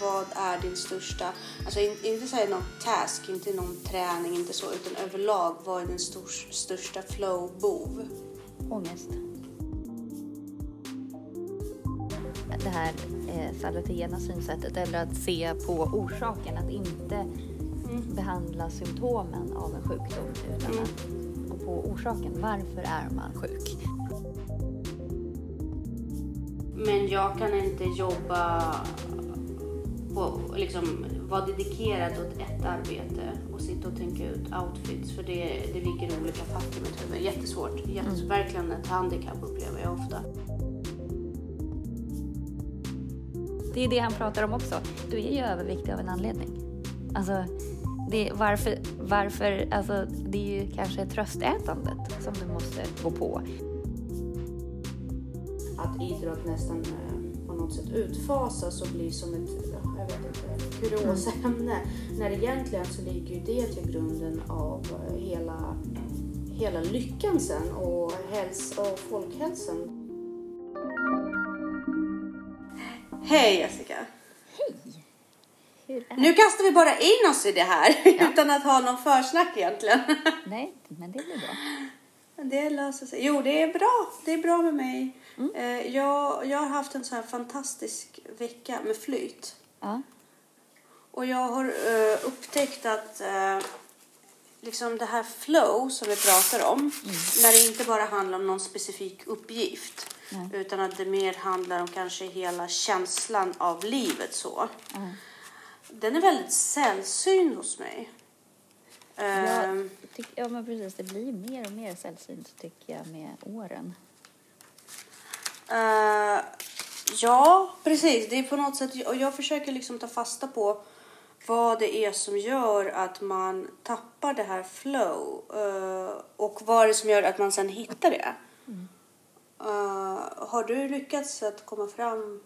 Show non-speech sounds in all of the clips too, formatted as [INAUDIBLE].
vad är din största, alltså in, inte säga någon task, inte någon träning, inte så, utan överlag, vad är din stor, största flow-bov? Ångest. Det här eh, salutogena synsättet, eller att se på orsaken, att inte behandla symptomen av en sjukdom utan Mm. att gå på orsaken. Varför är man sjuk? Men jag kan inte jobba på, liksom, vara dedikerad åt ett arbete och sitta och tänka ut outfits för det, det ligger olika fack i mitt huvud. Jättesvårt. Jättesvårt. Verkligen ett handikapp upplever jag ofta. Det är det han pratar om också. Du är ju överviktig av en anledning. Alltså, det, varför, varför, alltså, det är ju kanske tröstätandet som du måste gå på. Att idrott nästan eh, något sätt utfasas och blir som ett, ja, jag vet inte, kuriosämne. När egentligen så ligger ju det till grunden av eh, hela, hela lyckan sen och, häls och folkhälsan. Hej Jessica! Nu kastar vi bara in oss i det här [LAUGHS] utan att ha någon försnack egentligen. Nej, men det blir bra. Det löser sig. Jo, det är bra. Det är bra med mig. Eh, Jag, jag har haft en så här fantastisk vecka med flyt. Ja. Och jag har eh, upptäckt att eh, liksom det här flow som vi pratar om, när det inte bara handlar om någon specifik uppgift, Nej. utan att det mer handlar om kanske hela känslan av livet så. Den är väldigt sällsynt hos mig. Ja, Ehm, tyck, ja, men precis. Det blir mer och mer sällsynt tycker jag med åren. Eh, ja, precis. Det är på något sätt, och jag försöker liksom ta fasta på vad det är som gör att man tappar det här flow eh, och vad är det som gör att man sen hittar det. Eh, har du lyckats att komma fram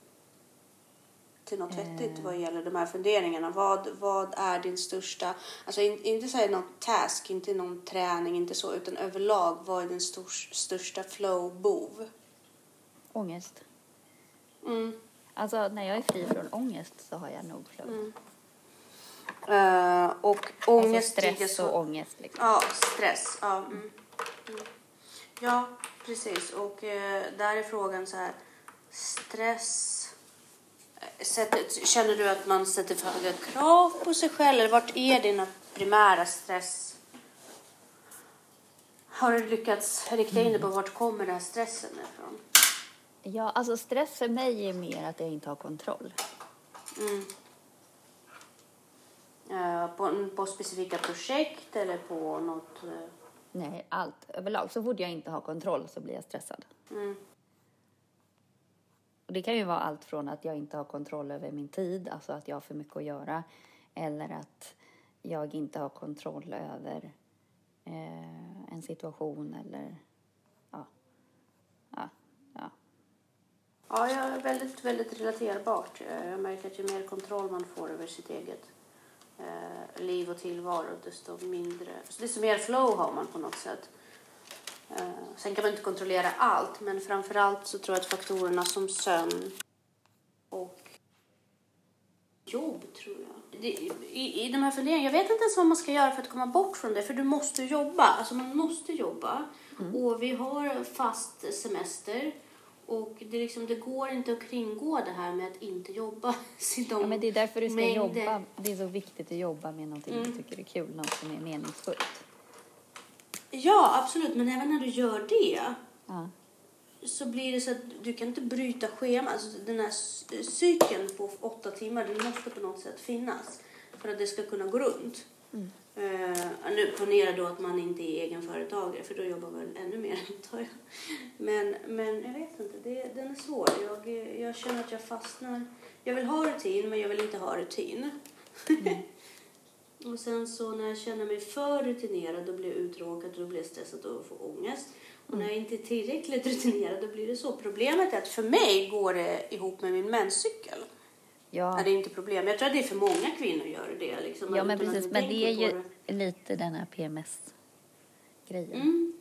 till något vettigt vad gäller de här funderingarna? Vad, vad är din största, alltså in, inte säga någon task, inte någon träning, inte så, utan överlag, vad är din stor, största flow-bov? Ångest. Mm. Alltså när jag är fri från ångest så har jag nog flow. Eh, och ångest alltså stress så... och ångest liksom. Ja, stress. Ja, mm. Mm. ja precis. Och eh, där är frågan så här. Stress. Sätter, känner du att man sätter för höga krav på sig själv? Eller vart är dina primära stress? Har du lyckats rikta in dig på vart kommer den här stressen ifrån? Ja, alltså stress för mig är mer att jag inte har kontroll. Mm. Eh, på, på specifika projekt eller på något... eh, Nej, allt överlag. Så fort jag inte har kontroll så blir jag stressad. Mm. Och det kan ju vara allt från att jag inte har kontroll över min tid, alltså att jag har för mycket att göra, eller att jag inte har kontroll över eh, en situation eller ja, ja, ja. Ja, jag är väldigt, väldigt relaterbart. Eh, jag märker att ju mer kontroll man får över sitt eget eh, liv och tillvaro, desto mindre, desto mer flow har man på något sätt. Eh, sen kan man inte kontrollera allt, men framför allt så tror jag att faktorerna som sömn och jobb, tror jag. I, I de här funderingarna, jag vet inte ens vad man ska göra för att komma bort från det, för du måste jobba. Alltså man måste jobba. Och vi har fast semester. Och det, liksom, det går inte att kringgå det här med att inte jobba. [LAUGHS] Ja men det är därför du ska mängder- jobba. Det är så viktigt att jobba med någonting du tycker är kul, något som är meningsfullt. Ja, absolut. Men även när du gör det Ja. så blir det så att du kan inte bryta schemat. Alltså den här cykeln på åtta timmar, den måste på något sätt finnas för att det ska kunna gå runt. Eh, nu ponera då att man inte är egenföretagare för då jobbar man ännu mer [LAUGHS] antar jag. Men, men jag vet inte, det, den är svår. Jag, jag känner att jag fastnar. Jag vill ha rutin men jag vill inte ha rutin. [LAUGHS] och sen så när jag känner mig för rutinerad då blir jag uttråkad, då blir jag stressad och får ångest. Och när jag inte är tillräckligt [LAUGHS] rutinerad då blir det så. Problemet är att för mig går det ihop med min menscykel. Ja, Nej, det är inte problem. Jag tror att det är för många kvinnor gör det. Liksom, ja men precis. Men det är ju lite den här PMS-grejen. Mm.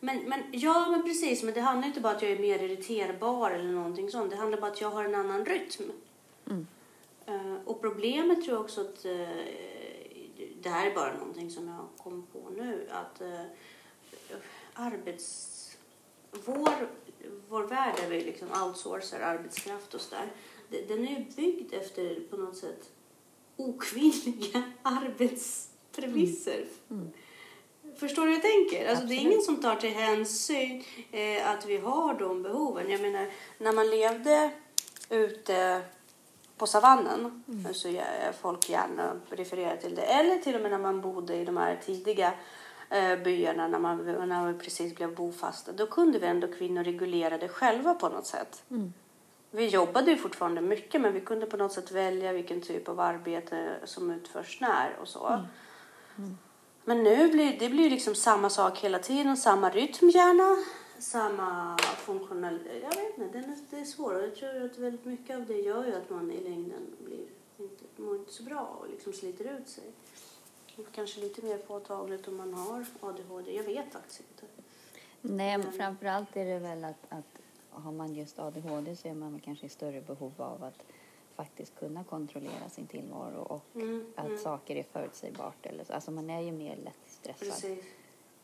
Men, men, ja, men precis. Men det handlar inte bara om att jag är mer irriterbar eller någonting sånt. Det handlar bara om att jag har en annan rytm. Mm. Eh, och problemet tror jag också att eh, det här är bara någonting som jag kom på nu att eh, arbets... Vår, vår värld där vi liksom outsourcar arbetskraft och sådär. de- Den är ju byggd efter på något sätt okvinnliga [LAUGHS] arbetspremisser. Förstår du hur jag tänker? Alltså, det är ingen som tar till hänsyn eh, att vi har de behoven. Jag menar, när man levde ute på savannen, så jag- folk gärna refererar till det, eller till och med när man bodde i de här tidiga eh, byarna när man, när man precis blev bofasta, då kunde vi ändå kvinnor reglera det själva på något sätt. Vi jobbade ju fortfarande mycket men vi kunde på något sätt välja vilken typ av arbete som utförs när och så. Men nu blir det blir liksom samma sak hela tiden, samma rytm gärna, samma funktionell... Jag vet inte, det är, det är svårt. Och Jag tror att väldigt mycket av det gör ju att man i längden blir inte, mår inte så bra och liksom sliter ut sig. Och Kanske lite mer påtagligt om man har ADHD. Jag vet faktiskt inte. Nej, men framförallt är det väl att, att har man just ADHD så är man kanske i större behov av att faktiskt kunna kontrollera sin tillvaro och Mm, att mm. saker är förutsägbart. Eller så. Alltså man är ju mer lättstressad, Precis.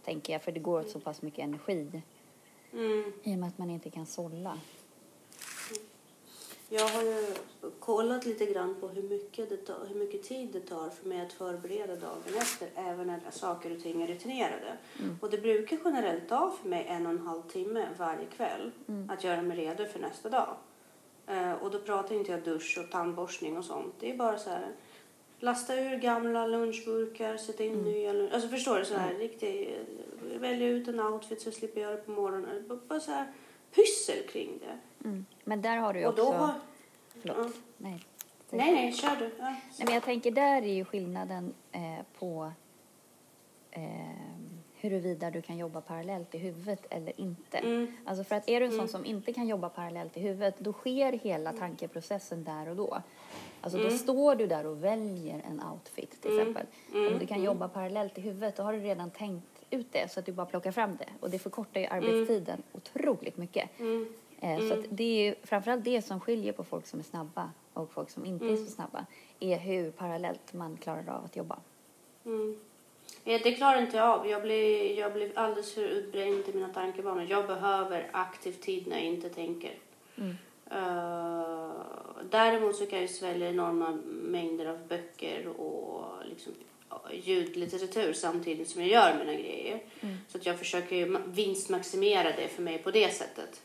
tänker jag, för det går åt så pass mycket energi Mm. i och med att man inte kan sålla. Jag har ju kollat lite grann på hur mycket, det tar, hur mycket tid det tar för mig att förbereda dagen efter, även när saker och ting är rutinerade. Och det brukar generellt ta för mig en och en halv timme varje kväll att göra mig redo för nästa dag. Eh, och då pratar inte jag dusch och tandborstning och sånt. Det är bara så här, lasta ur gamla lunchburkar, sätta in nya lunch... Alltså förstår du? Så här, riktigt, eh, välja ut en outfit så jag slipper göra det på morgonen. Bara- Bara så här pyssel kring det. Mm. Men där har du ju Och också... då har... Förlåt. Ja. Nej. Nej, nej, kör du. Ja. Nej, men jag tänker där är ju skillnaden eh, på eh, huruvida du kan jobba parallellt i huvudet eller inte. Mm. Alltså för att är du en sån som inte kan jobba parallellt i huvudet då sker hela tankeprocessen där och då. Alltså då står du där och väljer en outfit till exempel. Om du kan jobba parallellt i huvudet då har du redan tänkt ut det så att du bara plockar fram det. Och det förkortar ju arbetstiden otroligt mycket. Eh, Så att det är ju framförallt det som skiljer på folk som är snabba och folk som inte är så snabba. Är hur parallellt man klarar av att jobba. Mm. Det klarar inte jag av. Jag blir, jag blir alldeles för utbränd i mina tankebanor. Jag behöver aktiv tid när jag inte tänker. Eh, däremot så kan jag svälja enorma mängder av böcker och liksom, ljudlitteratur samtidigt som jag gör mina grejer. Så att jag försöker ju ma- vinstmaximera det för mig på det sättet.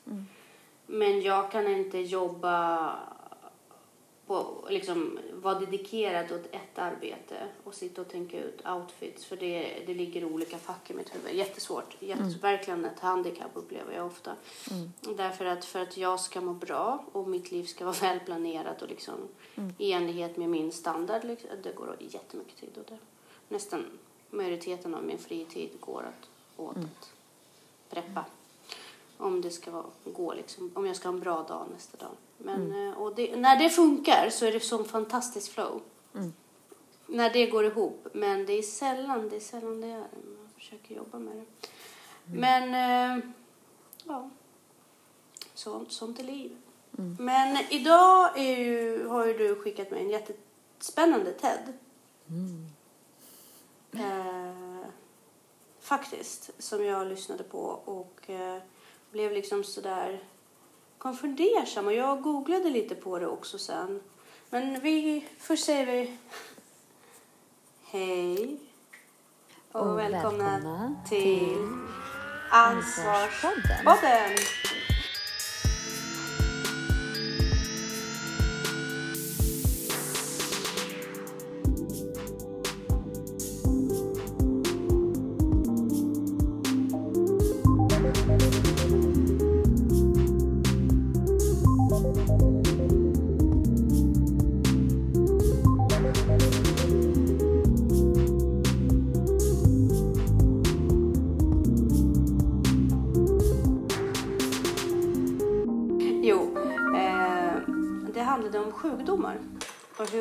Men jag kan inte jobba på, liksom, vara dedikerad åt ett arbete och sitta och tänka ut outfits för det, det ligger olika fack i mitt huvud. Jättesvårt. Jättesvårt. Verkligen ett handikapp upplever jag ofta. Därför att för att jag ska må bra och mitt liv ska vara [LAUGHS] välplanerat och liksom i enlighet med min standard, liksom, det går jättemycket tid åt det. Nästan majoriteten av min fritid går att, åt att preppa. Om det ska vara, gå liksom, om jag ska ha en bra dag nästa dag. Men, eh, och det, när det funkar så är det som fantastiskt flow. När det går ihop. Men det är sällan det är sällan det är. Man försöker jobba med det. Men, eh, ja. Så, sånt är livet. Men idag ju, har ju du skickat mig en jättespännande TED. Eh, faktiskt. Som jag lyssnade på och eh, blev liksom sådär kom fundersam och jag googlade lite på det också sen. Men vi, först säger vi hej och, Och välkomna, välkomna till, till Ansvarspodden.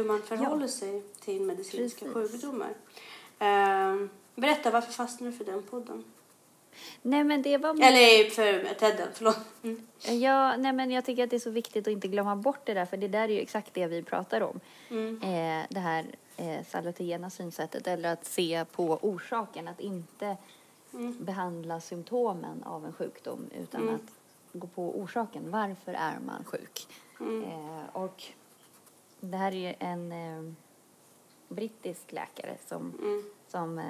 Hur man förhåller sig till medicinska Precis. sjukdomar. Eh, berätta, varför fastnade du för den podden? Nej, men det var... Eller för Tedden, förlåt. Mm. Ja, nej, men jag tycker att det är så viktigt att inte glömma bort det där, för det där är ju exakt det vi pratar om. Mm. Eh, det här eh, salutogena synsättet, eller att se på orsaken, att inte Mm. behandla symptomen av en sjukdom, utan Mm. att gå på orsaken. Varför är man sjuk? Mm. Eh, och det här är ju en eh, brittisk läkare som, Mm. som eh,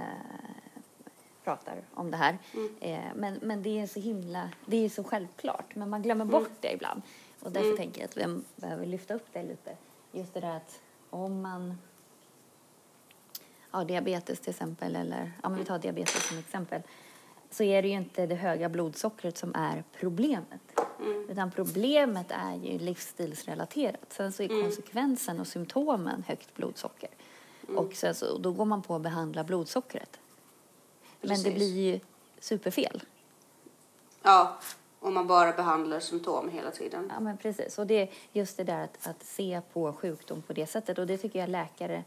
pratar om det här. Mm. Eh, men, men det är så himla, det är så självklart, men man glömmer bort det ibland. Och därför Mm. tänker jag att vi behöver lyfta upp det lite. Just det där att om man har diabetes till exempel, eller ja, men vi tar diabetes som exempel, så är det ju inte det höga blodsockret som är problemet. Mm. Utan problemet är ju livsstilsrelaterat. Sen så är Mm. konsekvensen och symptomen högt blodsocker. Mm. Och sen så, då går man på att behandla blodsockret. Men det Precis. blir ju superfel. Ja, om man bara behandlar symptom hela tiden. Ja, men precis. Och det är just det där att, att se på sjukdom på det sättet. Och det tycker jag läkare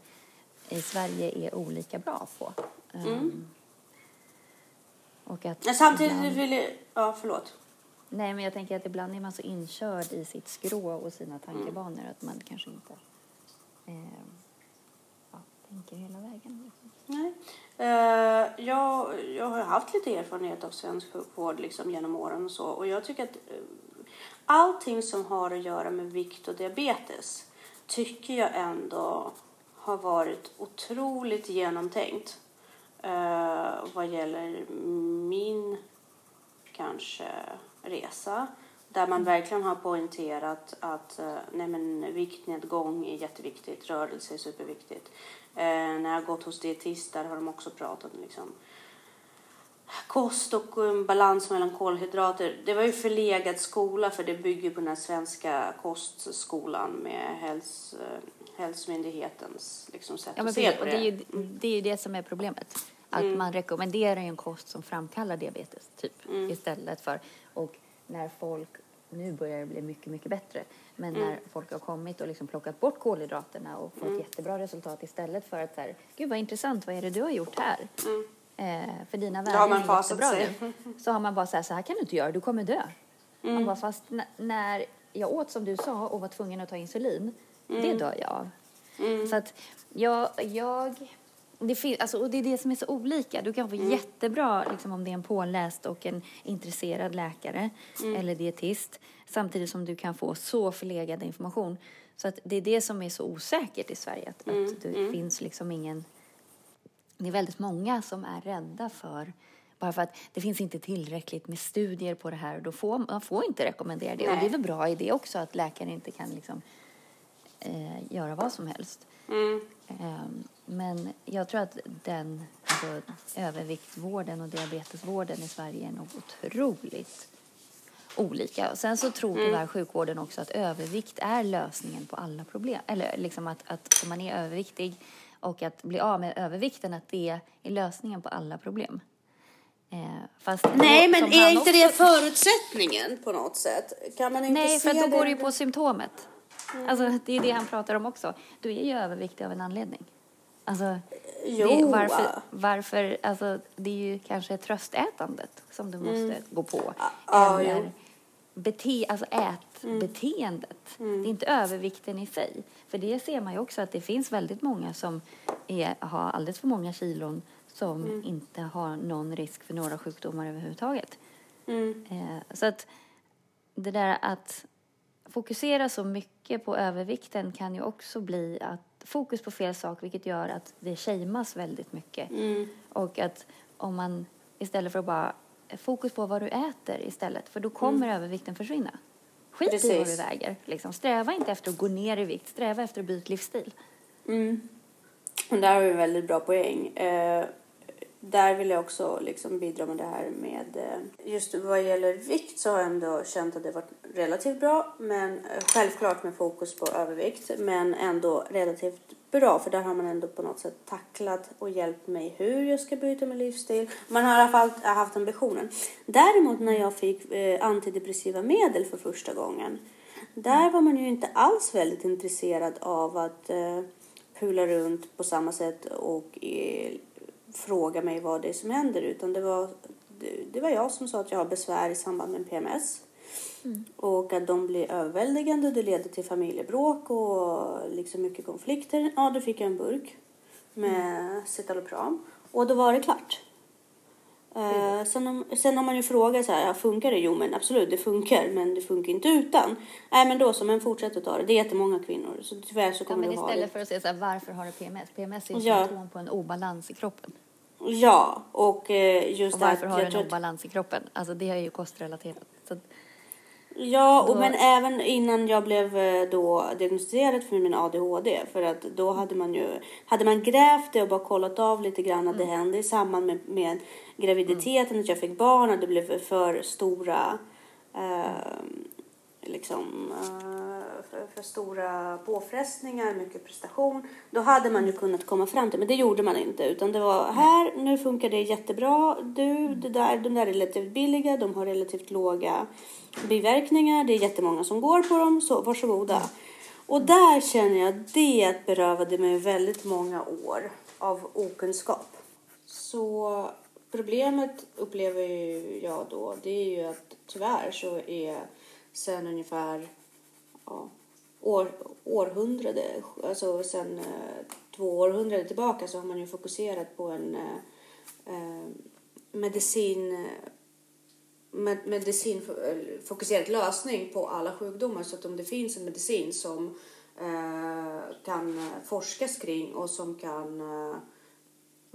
i Sverige är olika bra på. Mm. Um, och att Men samtidigt ibland, vill jag... Ja, förlåt. Nej, men jag tänker att ibland är man så inkörd i sitt skrå och sina tankebanor att man kanske inte eh, ja, tänker hela vägen. Nej. Eh, jag, jag har haft lite erfarenhet av svensk sjukvård liksom, genom åren och så. Och jag tycker att eh, allting som har att göra med vikt och diabetes tycker jag ändå har varit otroligt genomtänkt. Eh, vad gäller min kanske resa. Där man verkligen har poängterat att eh, nej men, viktnedgång är jätteviktigt, rörelse är superviktigt. Eh, när jag har gått hos dietister har de också pratat om liksom, kost och um, balans mellan kolhydrater. Det var ju förlegad skola för det bygger på den här svenska kostskolan med häls, eh, hälsomyndighetens liksom, sätt Ja, men att se på det. det, är ju, det är ju det som är problemet. Att Mm. man rekommenderar en kost som framkallar diabetes, typ, Mm. istället för... Och när folk... Nu börjar det bli mycket, mycket bättre. Men Mm. när folk har kommit och liksom plockat bort kolhydraterna och fått Mm. jättebra resultat istället för att så här, gud vad intressant, vad är det du har gjort här? Mm. Eh, för dina värden man är jättebra sig. nu. [LAUGHS] Så har man bara så här, så här kan du inte göra, du kommer dö. Man Mm. bara, fast när jag åt som du sa och var tvungen att ta insulin, det Mm. dör jag av. Mm. Så att jag, jag det fin, alltså, och det är det som är så olika. Du kan få Mm. jättebra liksom, om det är en påläst och en intresserad läkare Mm. eller dietist samtidigt som du kan få så förlegad information. Så att det är det som är så osäkert i Sverige. Att, Mm, att det mm. finns liksom ingen... Det är väldigt många som är rädda för bara för att det finns inte tillräckligt med studier på det här och då får man får inte rekommendera det. Och Nej. det är väl bra i det också att läkare inte kan liksom, eh, göra vad som helst. Mm. Ehm, Men jag tror att den alltså, överviktsvården och diabetesvården i Sverige är nog otroligt olika. Och sen så tror Mm. tyvärr sjukvården också att övervikt är lösningen på alla problem. Eller liksom att, att om man är överviktig och att bli av med övervikten, att det är lösningen på alla problem. Eh, fast Nej, men är inte också- det förutsättningen på något sätt? Kan man inte Nej, se för då går det ju på symptomet. Alltså, det är det han pratar om också. Du är ju överviktig av en anledning. Alltså, Jo. det, varför, varför, alltså, det är ju kanske tröstätandet som du måste gå på. Mm. ja, Eller. Mm. bete, alltså ätbeteendet. Det är inte övervikten i sig. För det ser man ju också att det finns väldigt många som är, har alldeles för många kilon som Mm. inte har någon risk för några sjukdomar överhuvudtaget. Mm. Eh, så att det där att fokusera så mycket på övervikten kan ju också bli att fokus på fel sak vilket gör att det shameas väldigt mycket. Mm. Och att om man istället för att bara fokus på vad du äter istället för då kommer övervikten försvinna. Skit i vad du Precis. väger. Liksom. Sträva inte efter att gå ner i vikt, sträva efter att byta livsstil. Mm. Och där har vi en väldigt bra poäng. Eh, där vill jag också liksom bidra med det här med eh, just vad gäller vikt så har jag ändå känt att det varit relativt bra men eh, självklart med fokus på övervikt men ändå relativt bra för där har man ändå på något sätt tacklat och hjälpt mig hur jag ska byta min livsstil. Man har i alla fall eh, haft ambitionen. Däremot när jag fick antidepressiva medel för första gången där var man ju inte alls väldigt intresserad av att pula runt på samma sätt och fråga mig vad det är som händer utan det var det, det var jag som sa att jag har besvär i samband med PMS. Och att de blir överväldigande. Det leder till familjebråk och liksom mycket konflikter. Ja, då fick jag en burk med citalopram. Och då var det klart. Eh, sen, om, sen har man ju frågat så här, ja, funkar det? Jo men absolut det funkar, men det funkar inte utan. Nej men då så, men fortsätt att ta det. Det är jättemånga kvinnor, så tyvärr så Ja, kommer men du ha istället för att säga så här, varför har du PMS? PMS är ju Ja. symptom på en obalans i kroppen. Ja, och eh, just Och varför att har du att- obalans i kroppen? Alltså det är ju kostrelaterat. Så, Ja, och Då- men även innan jag blev eh, då diagnostiserad för min ADHD. För att då hade man ju, hade man grävt det och bara kollat av lite grann att det hände i samband med, med graviditeten, att jag fick barn och det blev för stora eh, liksom eh, för, för stora påfrestningar, mycket prestation. Då hade man ju kunnat komma fram till, men det gjorde man inte. Utan det var här, nu funkar det jättebra. Du, det där, de där är relativt billiga, de har relativt låga biverkningar. Det är jättemånga som går på dem, så varsågoda. Och där känner jag det berövade mig väldigt många år av okunskap. Så problemet upplever jag då, det är ju att tyvärr så är sen ungefär ja, år, århundrade, alltså sen eh, två århundraden tillbaka så har man ju fokuserat på en eh, eh, medicin eh, med, medicinfokuserad eh, lösning på alla sjukdomar. Så att om det finns en medicin som eh, kan forskas kring och som kan eh,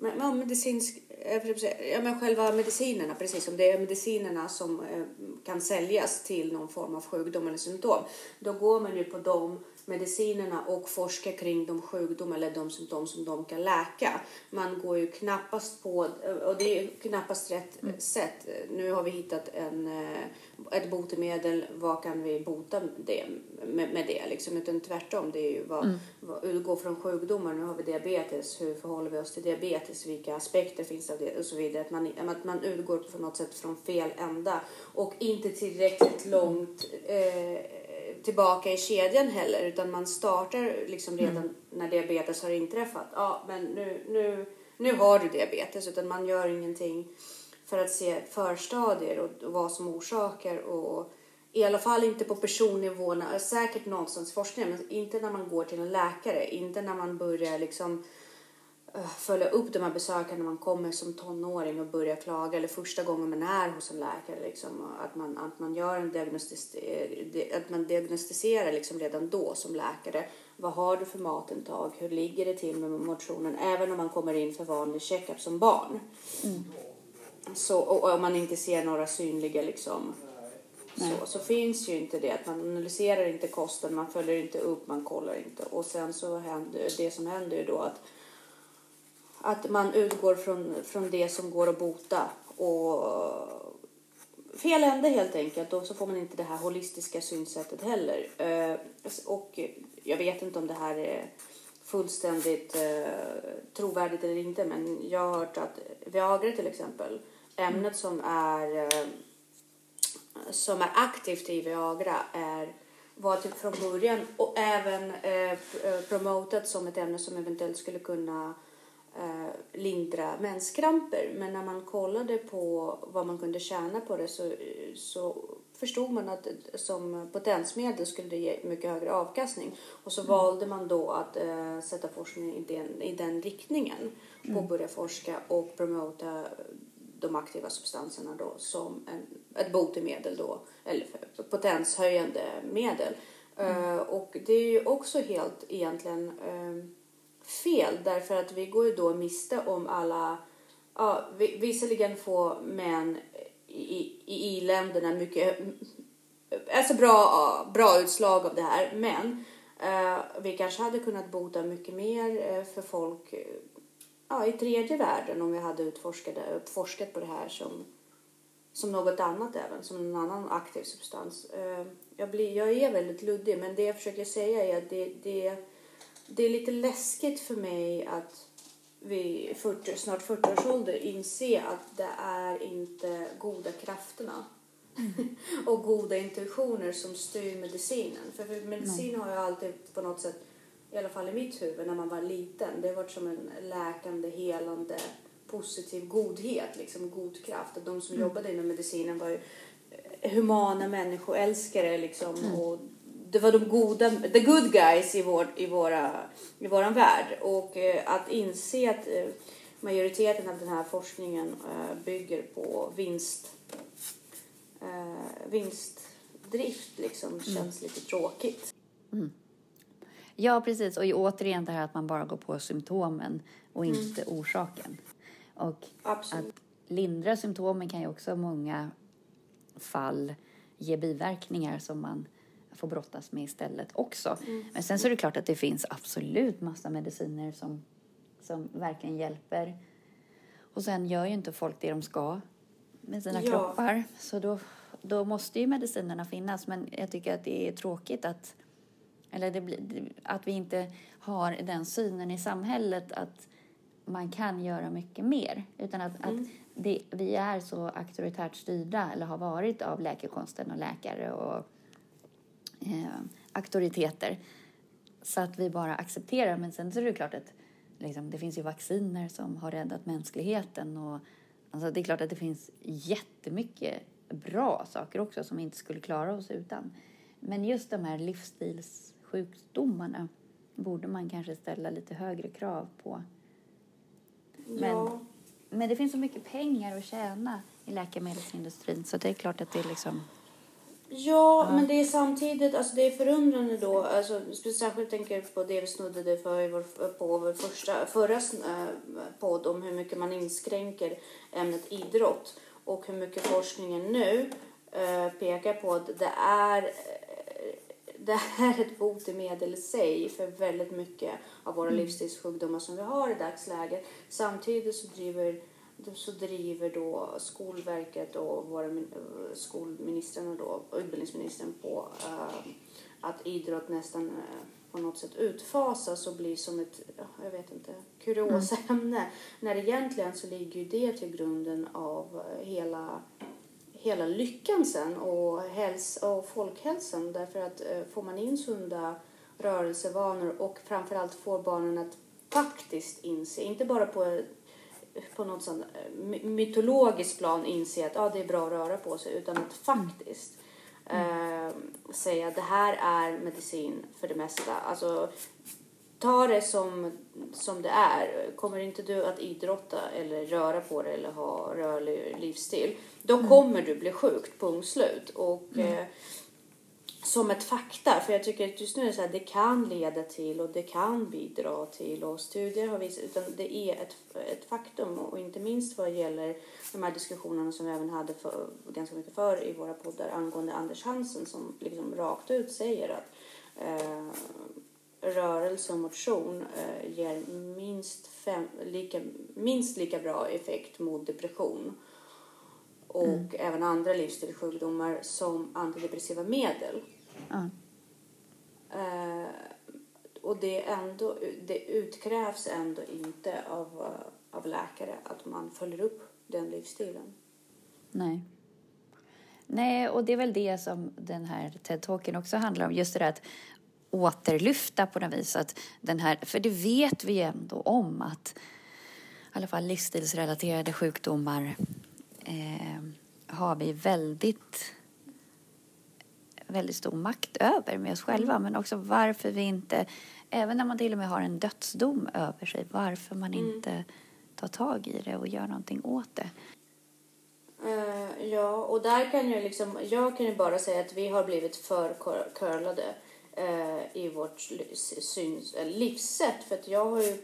men, men medicinsk, eh, typ ja, men själva medicinerna, precis som det är medicinerna som eh, kan säljas till någon form av sjukdom eller symptom. Då går man ju på de medicinerna och forskar kring de sjukdomar eller de symptom som de kan läka. Man går ju knappast på, och det är knappast rätt sätt. Nu har vi hittat en, eh, ett botemedel, vad kan vi bota det med, med det liksom? Utan tvärtom, det är ju vad, vad utgå från sjukdomar. Nu har vi diabetes, hur förhåller vi oss till diabetes? Vilka aspekter finns av det? Och så vidare. Att man, att man utgår på något sätt från fel ända och inte tillräckligt långt eh, tillbaka i kedjan heller utan man startar liksom redan när diabetes har inträffat. Ja, men nu, nu, nu har du diabetes utan man gör ingenting för att se förstadier och, och vad som orsakar och i alla fall inte på personnivåerna, säkert någonstans i forskningen, men inte när man går till en läkare, inte när man börjar liksom följa upp de här besöken när man kommer som tonåring och börjar klaga eller första gången man är hos en läkare liksom att man att man gör en diagnostis eh, att man diagnostiserar liksom redan då som läkare. Vad har du för matintag? Hur ligger det till med motionen? Även om man kommer in för vanlig checkup som barn. Så och, och om man inte ser några synliga liksom så, så finns ju inte det. Att man analyserar inte kosten, man följer inte upp, man kollar inte. Och sen så händer det som händer ju då att, att man utgår från, från det som går att bota. Och fel ände helt enkelt. Och så får man inte det här holistiska synsättet heller. Eh, och jag vet inte om det här är fullständigt eh, trovärdigt eller inte. Men jag har hört att Viagra till exempel, ämnet som är eh, som är aktivt i Viagra är, var typ från början och även eh, promotat som ett ämne som eventuellt skulle kunna eh, lindra menskramper. Men när man kollade på vad man kunde tjäna på det så, så förstod man att som potensmedel skulle det ge mycket högre avkastning. Och så valde man då att eh, sätta forskningen i den, i den riktningen och börja forska och promota de aktiva substanserna då som en, ett botemedel då, eller potenshöjande medel. Eh, och det är ju också helt egentligen eh, fel därför att vi går ju då miste om alla, ja, visserligen får män i, i, i länderna mycket, alltså bra, bra utslag av det här men eh, vi kanske hade kunnat bota mycket mer eh, för folk ja, i tredje världen om vi hade utforskat, forskat på det här som, som något annat även, som en annan aktiv substans. Eh, jag, blir, jag är väldigt luddig men det jag försöker säga är att det, det, det är lite läskigt för mig att vid 40, snart 40 års ålder inse att det är inte goda krafterna [LAUGHS] och goda intuitioner som styr medicinen. För, för medicin har ju alltid på något sätt, i alla fall i mitt huvud när man var liten, det har varit som en läkande, helande positiv godhet, liksom god kraft. Att de som jobbade inom medicinen var ju eh, humana människoälskare liksom. Och det var de goda, the good guys i, vår, i, våra, i våran värld. Och eh, att inse att eh, majoriteten av den här forskningen eh, bygger på vinst, eh, vinstdrift liksom känns lite tråkigt. Ja, precis. Och återigen det här att man bara går på symptomen och inte orsaken. Och Absolut. att lindra symptomen kan ju också i många fall ge biverkningar som man får brottas med istället också. Men sen så är det klart att det finns absolut massa mediciner som, som verkligen hjälper. Och sen gör ju inte folk det de ska med sina Ja. kroppar. Så då, då måste ju medicinerna finnas. Men jag tycker att det är tråkigt att eller det att vi inte har den synen i samhället att man kan göra mycket mer. Utan att, att det, vi är så auktoritärt styrda, eller har varit av läkekonsten och läkare och eh, auktoriteter. Så att vi bara accepterar. Men sen så är det klart att liksom, det finns ju vacciner som har räddat mänskligheten. Och, alltså, det är klart att det finns jättemycket bra saker också som vi inte skulle klara oss utan. Men just de här livsstilssjukdomarna borde man kanske ställa lite högre krav på. Men, Ja. men det finns så mycket pengar att tjäna i läkemedelsindustrin så det är klart att det är liksom... Ja, men det är samtidigt, alltså det är förundrande då, alltså särskilt tänker jag på det vi snuddade för i vår, på vår första, förra äh, podd om hur mycket man inskränker ämnet idrott och hur mycket forskningen nu äh, pekar på att det är eh, det är ett botemedel i sig för väldigt mycket av våra livsstilssjukdomar som vi har i dagsläget. Samtidigt så driver, så driver då Skolverket och våra min- skolministrarna då, och utbildningsministern på eh, att idrott nästan eh, på något sätt utfasas och blir som ett, ja, jag vet inte, kuriosämne. När egentligen så ligger ju det till grunden av eh, hela hela lyckan sen och, häls och folkhälsan. Därför att eh, får man in sunda rörelsevanor och framförallt får barnen att faktiskt inse, inte bara på, på något sånt eh, my- mytologiskt plan inse att ah, det är bra att röra på sig utan att faktiskt eh, säga att det här är medicin för det mesta. Alltså, ta det som, som det är. Kommer inte du att idrotta eller röra på dig eller ha rörlig livsstil, då kommer du bli sjuk, punkt slut. Och eh, som ett fakta, för jag tycker att just nu är det så här, det kan leda till och det kan bidra till. Och studier har visat, utan det är ett, ett faktum. Och inte minst vad gäller de här diskussionerna som vi även hade för, ganska mycket för i våra poddar angående Anders Hansen som liksom rakt ut säger att eh, rörelse och motion eh, ger minst, fem, lika, minst lika bra effekt mot depression. Och även andra livsstilssjukdomar som antidepressiva medel. Ja. Eh, och det, är ändå, det utkrävs ändå inte av, eh, av läkare att man följer upp den livsstilen. Nej. Nej, och det är väl det som den här TED-talken också handlar om. Just det där att återlyfta på något vis. Att den här, för det vet vi ju ändå om att i alla fall livsstilsrelaterade sjukdomar eh, har vi väldigt väldigt stor makt över med oss själva. Men också varför vi inte, även när man till och med har en dödsdom över sig, varför man inte tar tag i det och gör någonting åt det. Eh, ja, och där kan jag liksom, jag kan ju bara säga att vi har blivit för cur- curlade eh, i vårt syns, livssätt. För att jag har ju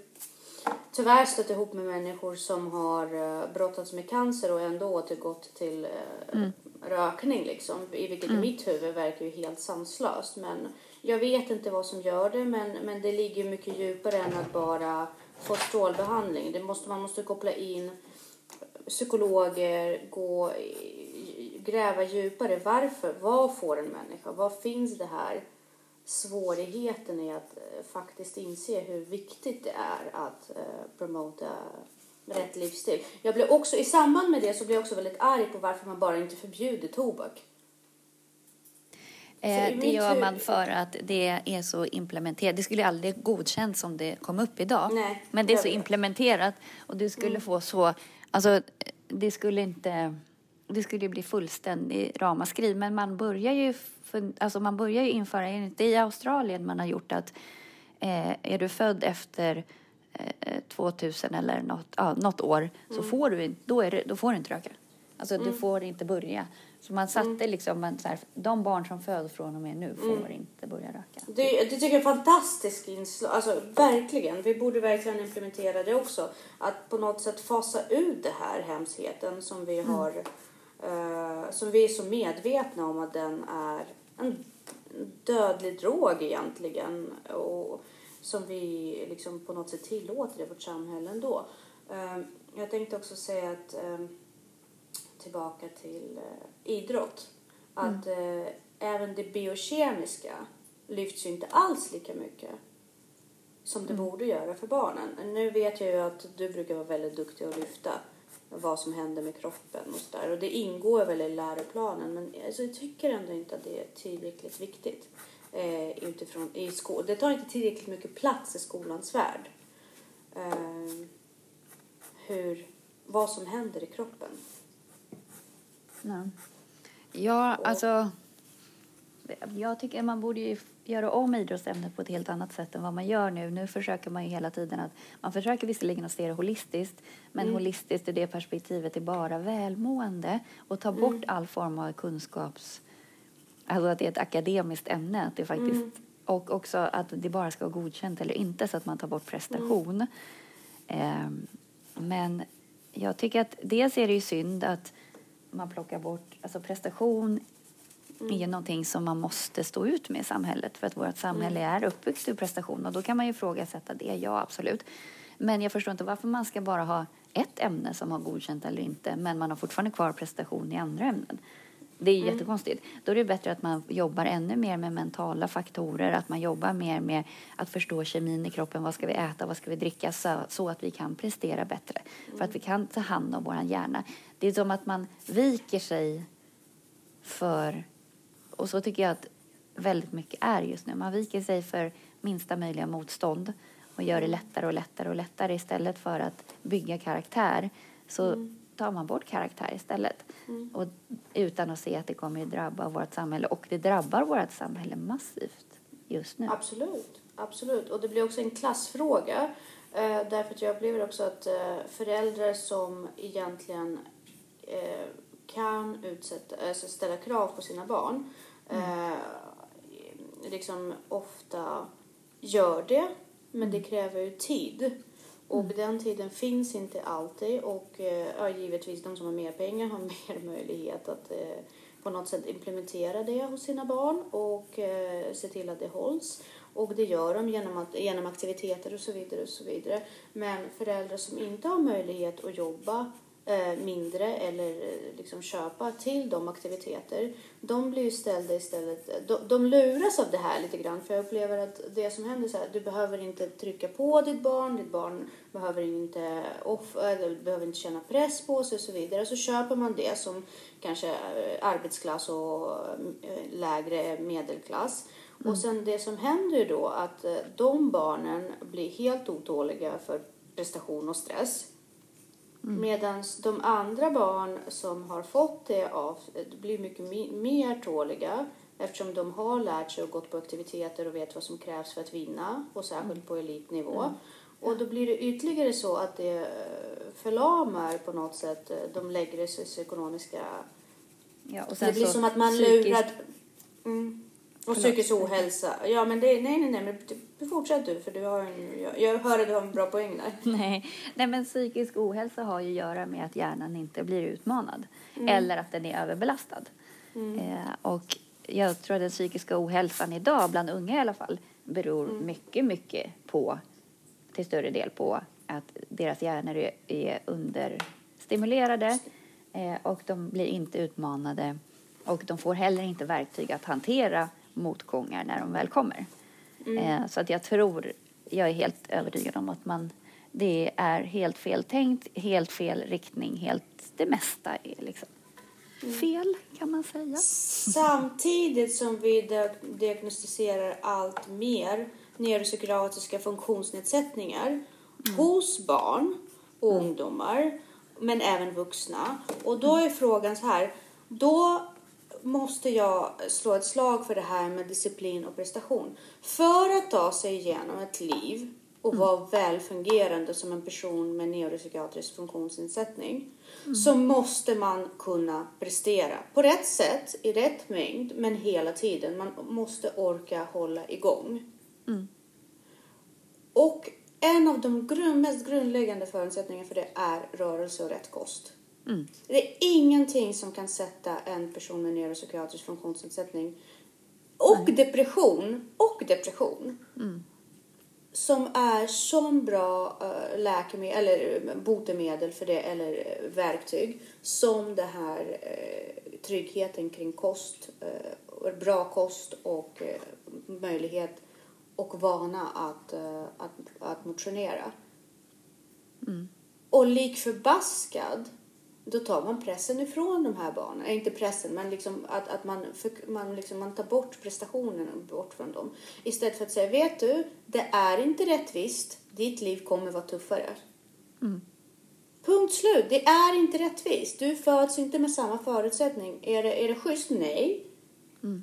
tyvärr stött ihop med människor som har uh, brottats med cancer och ändå återgått till eh, rökning liksom. I vilket i mitt huvud verkar ju helt sanslöst. Men jag vet inte vad som gör det men, men det ligger mycket djupare än att bara få strålbehandling. Det måste, man måste koppla in psykologer, gå, gräva djupare. Varför? Vad får en människa? Vad finns det här svårigheten i att eh, faktiskt inse hur viktigt det är att eh, promota rätt livsstil. Jag blev också, I samband med det så blev jag också väldigt arg på varför man bara inte förbjuder tobak. Eh, det gör man för att det är så implementerat. Det skulle aldrig godkänt som det kom upp idag. Nej, Men det är så. Mm. implementerat och du skulle få så, alltså det skulle inte, det skulle bli fullständig ramaskri. Men man börjar ju, alltså man börjar ju införa, det är i Australien man har gjort att eh, är du född efter eh, 2000 eller något, ja, något år så Mm. får du, inte- då, är det, då får du inte röka. Alltså du får inte börja. Så man satte Mm. liksom, man, så här, de barn som föds från och med nu får inte börja röka. Det, det tycker jag är fantastiskt inslag. Alltså verkligen. Vi borde verkligen implementera det också. Att på något sätt fasa ut det här hemskheten som vi har. eh, som vi är så medvetna om att den är en dödlig drog egentligen. Och som vi liksom på något sätt tillåter i vårt samhälle ändå. Eh, jag tänkte också säga att eh, tillbaka till eh, idrott. Att eh, även det biokemiska lyfts ju inte alls lika mycket som det borde göra för barnen. Nu vet jag ju att du brukar vara väldigt duktig att lyfta vad som händer med kroppen och sådär. Och det ingår väl i läroplanen men alltså, jag tycker ändå inte att det är tillräckligt viktigt. Eh, utifrån, i sko- det tar inte tillräckligt mycket plats i skolans värld. Eh, hur, vad som händer i kroppen. Ja, ja alltså. Jag tycker man borde göra om idrottsämnet på ett helt annat sätt än vad man gör nu. Nu försöker man ju hela tiden att, man försöker visserligen att se det holistiskt, men holistiskt i det perspektivet är bara välmående och ta bort all form av kunskaps, alltså att det är ett akademiskt ämne, att det faktiskt, och också att det bara ska vara godkänt eller inte så att man tar bort prestation. Ehm, men jag tycker att dels är det ju synd att man plockar bort, alltså prestation är ju någonting som man måste stå ut med i samhället för att vårt samhälle är uppbyggt ur prestation och då kan man ju ifrågasätta det, ja absolut. Men jag förstår inte varför man ska bara ha ett ämne som har godkänt eller inte men man har fortfarande kvar prestation i andra ämnen. Det är ju jättekonstigt. Då är det bättre att man jobbar ännu mer med mentala faktorer, att man jobbar mer med att förstå kemin i kroppen. Vad ska vi äta, vad ska vi dricka så, så att vi kan prestera bättre. För att vi kan ta hand om vår hjärna. Det är som att man viker sig för, och så tycker jag att väldigt mycket är just nu. Man viker sig för minsta möjliga motstånd och gör det lättare och lättare och lättare istället för att bygga karaktär. Så tar man bort karaktär istället. Och utan att se att det kommer att drabba vårt samhälle. Och det drabbar vårt samhälle massivt just nu. Absolut, absolut. Och det blir också en klassfråga. Eh, därför att jag upplever också att eh, föräldrar som egentligen eh, kan utsätta, alltså ställa krav på sina barn eh, liksom ofta gör det, men det kräver ju tid. Och den tiden finns inte alltid och eh, ja, givetvis de som har mer pengar har [LAUGHS] mer möjlighet att eh, på något sätt implementera det hos sina barn och eh, se till att det hålls. Och det gör de genom, att, genom aktiviteter och så vidare och så vidare. Men föräldrar som inte har möjlighet att jobba mindre eller eh, liksom köpa till de aktiviteter, de blir ju ställda istället, de, de luras av det här lite grann för jag upplever att det som händer så här, du behöver inte trycka på ditt barn, ditt barn behöver inte, off, eller behöver inte känna press på sig och så vidare. Så köper man det som kanske eh, arbetsklass och eh, lägre medelklass. Och sen det som händer då att eh, de barnen blir helt otåliga för prestation och stress. Medan de andra barn som har fått det av, blir mycket mer tåliga eftersom de har lärt sig och gått på aktiviteter och vet vad som krävs för att vinna och särskilt på elitnivå. Och då blir det ytterligare så att det eh, förlamar på något sätt eh, de lägre socioekonomiska... Ja, och Det blir så som att man psykiskt- lurar... Mm. Och psykisk ohälsa. Ja, men det, nej, nej, nej, men fortsätt du för du har en, jag, jag hör att du har en bra poäng där. [LAUGHS] Nej. Nej, men psykisk ohälsa har ju att göra med att hjärnan inte blir utmanad Mm. eller att den är överbelastad. Eh, och jag tror att den psykiska ohälsan idag, bland unga i alla fall, beror Mm. mycket, mycket på, till större del på att deras hjärnor är, är understimulerade eh, och de blir inte utmanade och de får heller inte verktyg att hantera motgångar när de väl kommer. Eh, så att jag tror, jag är helt övertygad om att man, det är helt fel tänkt, helt fel riktning, helt det mesta är liksom. fel kan man säga. Samtidigt som vi dia- diagnostiserar allt mer neuropsykiatriska funktionsnedsättningar hos barn och ungdomar, men även vuxna. Och då är frågan så här, då måste jag slå ett slag för det här med disciplin och prestation. För att ta sig igenom ett liv och vara välfungerande som en person med neuropsykiatrisk funktionsnedsättning så måste man kunna prestera på rätt sätt, i rätt mängd, men hela tiden. Man måste orka hålla igång. Och en av de grund, mest grundläggande förutsättningarna för det är rörelse och rätt kost. Det är ingenting som kan sätta en person med neuropsykiatrisk funktionsnedsättning och depression och depression som är som bra uh, läkemedel eller botemedel för det eller eh, verktyg som det här eh, tryggheten kring kost, eh, bra kost och eh, möjlighet och vana att, eh, att, att motionera. Och lik förbaskad, då tar man pressen ifrån de här barnen. Inte pressen, men liksom att, att man, för, man, liksom, man tar bort prestationen bort från dem. Istället för att säga, vet du, det är inte rättvist. Ditt liv kommer vara tuffare. Punkt slut. Det är inte rättvist. Du föds inte med samma förutsättning. Är det, är det schysst? Nej.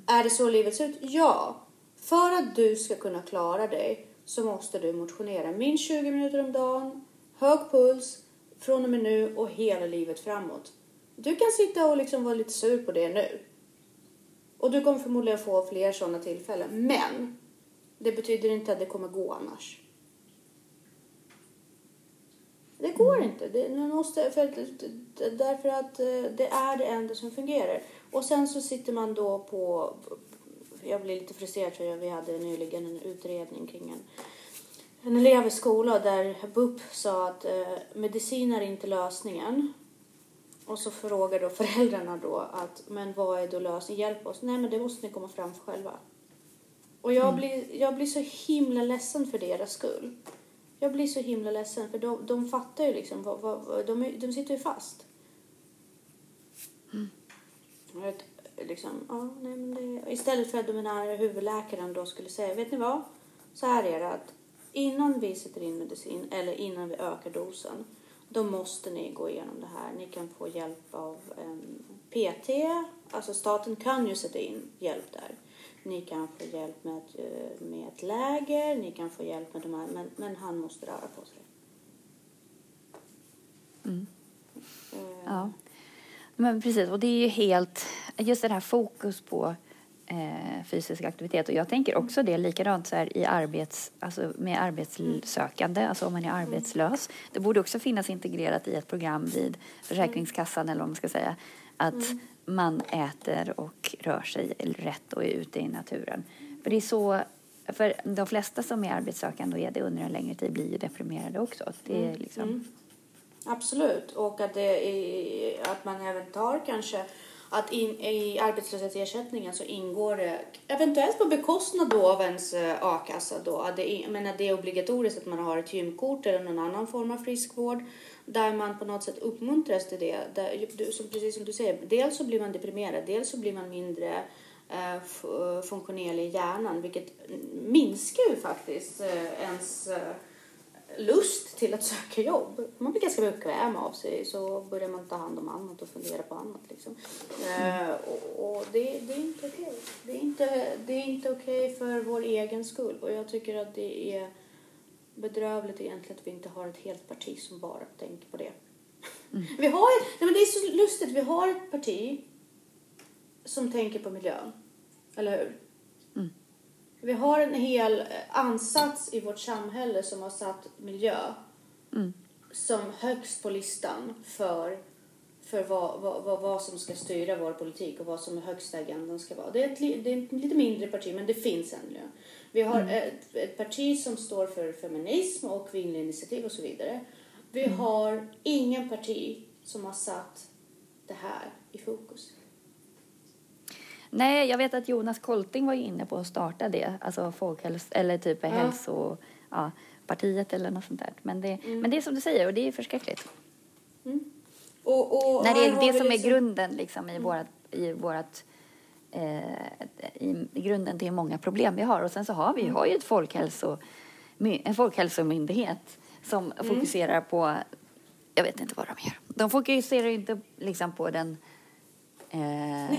Är det så livet ser ut? Ja. För att du ska kunna klara dig så måste du motionera minst 20 minuter om dagen, hög puls, från och med nu och hela livet framåt. Du kan sitta och liksom vara lite sur på det nu. Och du kommer förmodligen få fler sådana tillfällen. Men det betyder inte att det kommer gå annars. Det går inte. Det, måste, för, därför att eh, det är det enda som fungerar. Och sen så sitter man då på... Jag blir lite frustrerad för vi hade nyligen en utredning kring en, en elev i skolan där BUP sa att eh, medicin är inte lösningen. Och så frågar då föräldrarna då att men vad är då lösningen? Hjälp oss. Nej men det måste ni komma fram för själva. Och jag, blir, jag blir så himla ledsen för deras skull. Jag blir så himla ledsen för de, de fattar ju liksom, vad, vad, de, de sitter ju fast. Jag vet, liksom, ja, nej, men det, istället för att den här huvudläkaren då skulle säga, vet ni vad? Så här är det att innan vi sätter in medicin eller innan vi ökar dosen, då måste ni gå igenom det här. Ni kan få hjälp av en PT, alltså staten kan ju sätta in hjälp där. Ni kan få hjälp med eh, med ett läger, ni kan få hjälp med de här, men, men han måste röra på sig. Eh, Ja. Men precis, och det är ju helt, just det här fokus på eh, fysisk aktivitet. Och jag tänker också det likadant så här i arbets, alltså med arbetssökande, alltså om man är arbetslös. Det borde också finnas integrerat i ett program vid Försäkringskassan eller vad man ska säga. Att man äter och rör sig rätt och är ute i naturen. För det är så, för de flesta som är arbetssökande och är det under en längre tid blir ju deprimerade också. Det är liksom, Absolut. Och att, det är, att man även tar kanske att in, i arbetslöshetsersättningen så ingår det eventuellt på bekostnad då av ens eh, a-kassa då. Att det, jag menar, det är obligatoriskt att man har ett gymkort eller någon annan form av friskvård där man på något sätt uppmuntras till det. Där, som, precis som du säger, dels så blir man deprimerad, dels så blir man mindre eh, eh funktionell i hjärnan vilket minskar ju faktiskt eh, ens eh, lust till att söka jobb. Man blir ganska bekväm av sig så börjar man ta hand om annat och fundera på annat. Liksom. Eh, och och det, det är inte okej. Det är inte, det är inte okej för vår egen skull. Och jag tycker att det är bedrövligt egentligen att vi inte har ett helt parti som bara tänker på det. Vi har ett, nej men det är så lustigt, vi har ett parti som tänker på miljön. Eller hur? Vi har en hel eh, ansats i vårt samhälle som har satt miljö som högst på listan för, för vad, vad, vad, vad som ska styra vår politik och vad som är högsta agendan ska vara. Det är ett, det är ett lite mindre parti, men det finns miljö. Vi har ett, ett parti som står för feminism och kvinnlig initiativ och så vidare. Vi har ingen parti som har satt det här i fokus. Nej, jag vet att Jonas Kolting var ju inne på att starta det, alltså folkhäls eller typ hälso, ja, partiet eller något sånt där. Men det, men det är som du säger och det är förskräckligt. Och, och Nej, det är det som är liksom- grunden liksom, i vårat, i vårat eh, i, grunden till många problem vi har. Och sen så har vi Mm. har ju ett folkhälso, en folkhälsomyndighet som Mm. fokuserar på, jag vet inte vad de gör. De fokuserar ju inte liksom på den eh,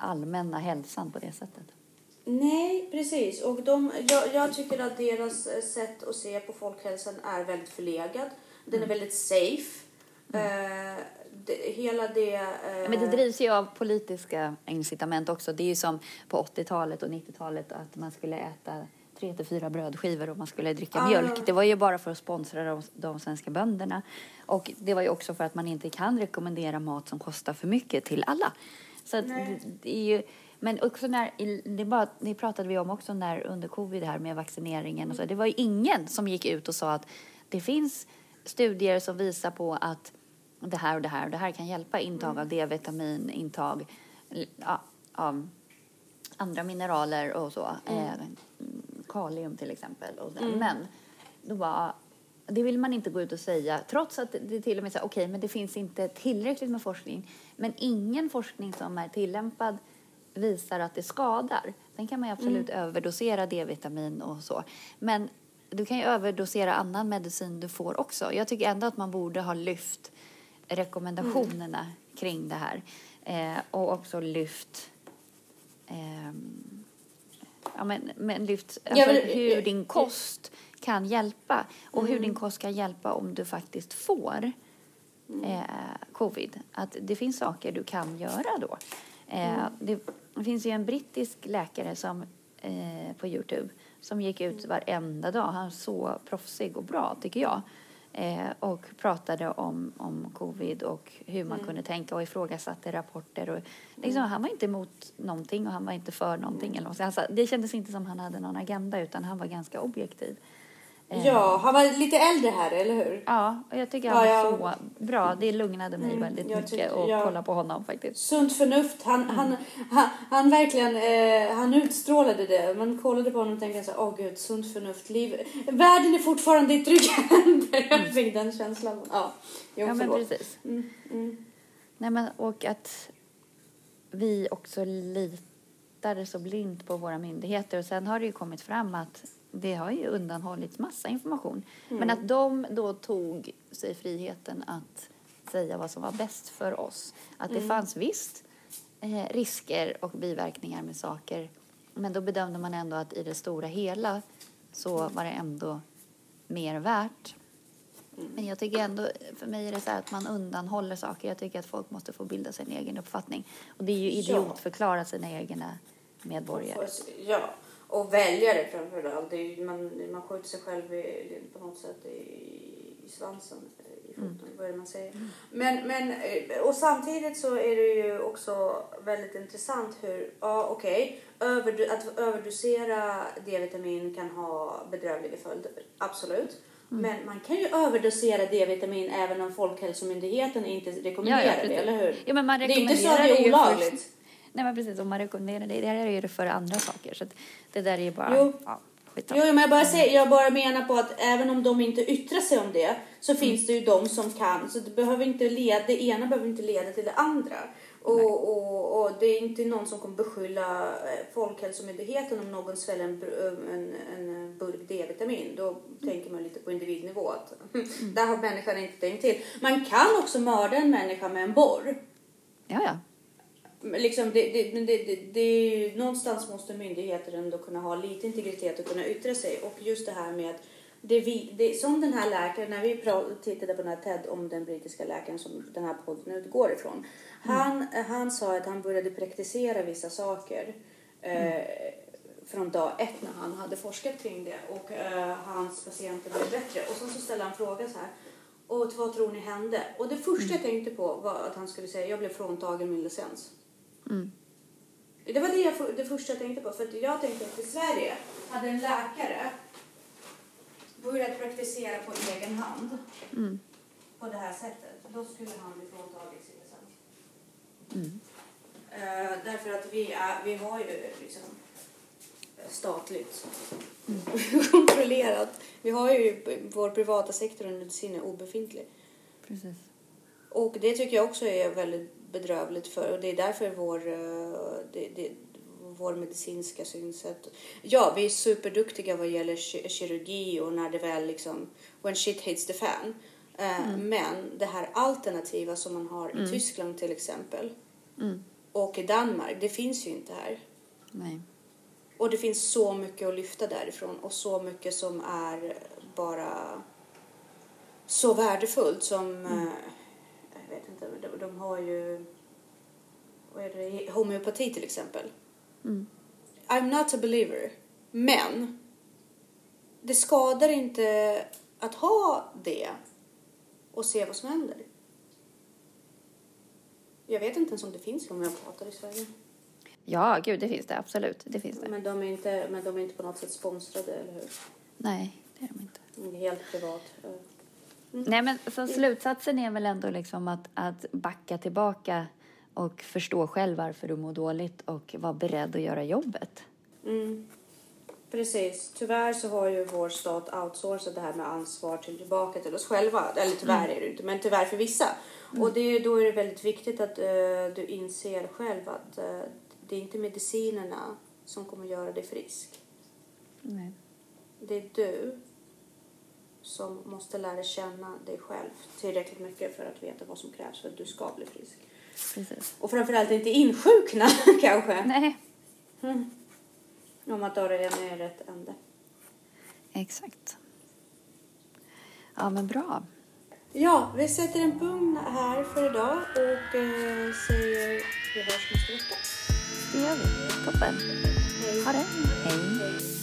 allmänna hälsan på det sättet. Nej, precis. Och de, jag, jag tycker att deras eh, sätt att se på folkhälsan är väldigt förlegad. Den Mm. är väldigt safe. Eh, det, hela det... Eh, Men det drivs ju av politiska incitament också. Det är ju som på 80-talet och 90-talet att man skulle äta tre till fyra brödskivor och man skulle dricka Ah. mjölk. Det var ju bara för att sponsra de, de svenska bönderna. Och det var ju också för att man inte kan rekommendera mat som kostar för mycket till alla. Så att det, är ju, men också när, det, bara, det pratade vi om också när under covid här med vaccineringen och så. Det var ju ingen som gick ut och sa att det finns studier som visar på att det här och det här och det här kan hjälpa intag av D-vitamin, intag ja, av andra mineraler och så. Eh, kalium till exempel. Och så. Men då bara, det vill man inte gå ut och säga trots att det till och med säger okej, men det finns inte tillräckligt med forskning. Men ingen forskning som är tillämpad visar att det skadar. Sen kan man ju absolut överdosera D-vitamin och så. Men du kan ju överdosera annan medicin du får också. Jag tycker ändå att man borde ha lyft rekommendationerna kring det här. Eh, och också lyft ehm, ja, men, men lyft alltså, men- hur din kost kan hjälpa och hur din kost kan hjälpa om du faktiskt får eh, covid. Att det finns saker du kan göra då. Eh, det, det finns ju en brittisk läkare som eh, på Youtube som gick ut varenda dag. Han är så proffsig och bra tycker jag. Eh, och pratade om, om covid och hur man kunde tänka och ifrågasatte rapporter. Och, liksom, Han var inte emot någonting och han var inte för någonting. Eller något. Alltså, det kändes inte som han hade någon agenda utan han var ganska objektiv. Eh, Ja, han var lite äldre här, eller hur? Ja, och jag tycker Ja, han var jag- så bra. Det lugnade mig Mm, väldigt jag mycket tycker- att ja. kolla på honom faktiskt. Sunt förnuft. Han, han, han, han verkligen eh, han utstrålade det. Man kollade på honom och tänkte så åh gud, sunt förnuft. Liv. Världen är fortfarande i trygga [LAUGHS] händer. Jag fick den känslan. Ja, jo, Ja, men förlåt. precis. Mm, mm. Nej, men, och att vi också litar så blint på våra myndigheter. Och sen har det ju kommit fram att det har ju undanhållits massa information. Men att de då tog sig friheten att säga vad som var bäst för oss. Att det fanns visst eh, risker och biverkningar med saker. Men då bedömde man ändå att i det stora hela så var det ändå mer värt. Men jag tycker ändå, för mig är det så här att man undanhåller saker. Jag tycker att folk måste få bilda sin egen uppfattning. Och det är ju Ja. idiotförklara sina egna medborgare. Ja, och väljare framför allt. Det är ju, man, man skjuter sig själv i, på något sätt i, i svansen. I foten, vad är det man säger? Men, men, eh, och samtidigt så är det ju också väldigt intressant hur, ja okej, överdo, att överdosera D-vitamin kan ha bedrövliga följder, absolut. Men man kan ju överdosera D-vitamin även om Folkhälsomyndigheten inte rekommenderar Ja, ja, det, eller hur? Ja, men man det är inte så att rekommenderar det är olagligt. för- Nej men precis, om man rekommenderar det. Det här är ju för andra saker. Så det där är ju bara... Jo. Ja, Jo, men jag bara, säger, jag bara menar på att även om de inte yttrar sig om det så finns det ju de som kan. Så det, behöver inte leda, det ena behöver inte leda till det andra. Och, och, och det är inte någon som kommer beskylla eh, Folkhälsomyndigheten om någon sväljer en, en, en burk D-vitamin. Då tänker man lite på individnivå att [LAUGHS] där har människan inte tänkt till. Man kan också mörda en människa med en borr. Ja, ja. Liksom det, det, det, det, det är ju, någonstans måste myndigheter ändå kunna ha lite integritet och kunna yttra sig. Och just det här med att det vi, det, som den här läkaren, när vi tittade på den här TED om den brittiska läkaren som den här podden utgår ifrån. Han, han sa att han började praktisera vissa saker eh, från dag ett när han hade forskat kring det. Och eh, hans patienter blev bättre. Och sen så ställde han frågan så här. Och vad tror ni hände? Och det första jag tänkte på var att han skulle säga jag blev fråntagen min licens. Mm. Det var det, jag, det första jag tänkte på. För att jag tänkte att i Sverige hade en läkare börjat praktisera på egen hand Mm. på det här sättet. Då skulle han bli fråntagen sin licens. Mm. Eh, därför att vi, är, vi har ju liksom statligt [LAUGHS] kontrollerat. Vi har ju vår privata sektor och medicin är obefintlig. Precis. Och det tycker jag också är väldigt bedrövligt för och det är därför vår, eh, det, det, vår medicinska synsätt. Ja, vi är superduktiga vad gäller ki- kirurgi och när det väl liksom, when shit hits the fan. Eh, Men det här alternativa som man har i Tyskland till exempel Mm. och i Danmark, det finns ju inte här. Nej. Och det finns så mycket att lyfta därifrån och så mycket som är bara så värdefullt som, eh, jag vet inte, de, har ju, vad är det, homeopati till exempel. Mm. I'm not a believer, men det skadar inte att ha det och se vad som händer. Jag vet inte ens om det finns homeopater i Sverige. Ja, gud, det finns det absolut. Det finns det. Men de är inte, men de är inte på något sätt sponsrade, eller hur? Nej, det är de inte. Är helt privat. Nej, men så slutsatsen är väl ändå liksom att, att backa tillbaka och förstå själv varför du mår dåligt och vara beredd att göra jobbet. Mm. Precis. Tyvärr så har ju vår stat outsourcat det här med ansvar till tillbaka till oss själva. Eller tyvärr är det inte, men tyvärr för vissa. Och det, är- då är det väldigt viktigt att eh, du inser själv att eh, det är inte medicinerna som kommer göra dig frisk. Nej. Det är du som måste lära känna dig själv tillräckligt mycket för att veta vad som krävs för att du ska bli frisk. Precis. Och framförallt inte insjukna [LAUGHS] kanske. Nej, Om man tar det i rätt ände. exakt. Ja, men bra. Ja, vi sätter en punkt här för idag och eh, säger vi hörs nästa vecka. Det gör vi. Toppen. Hej. Ha det. Hej. Hej.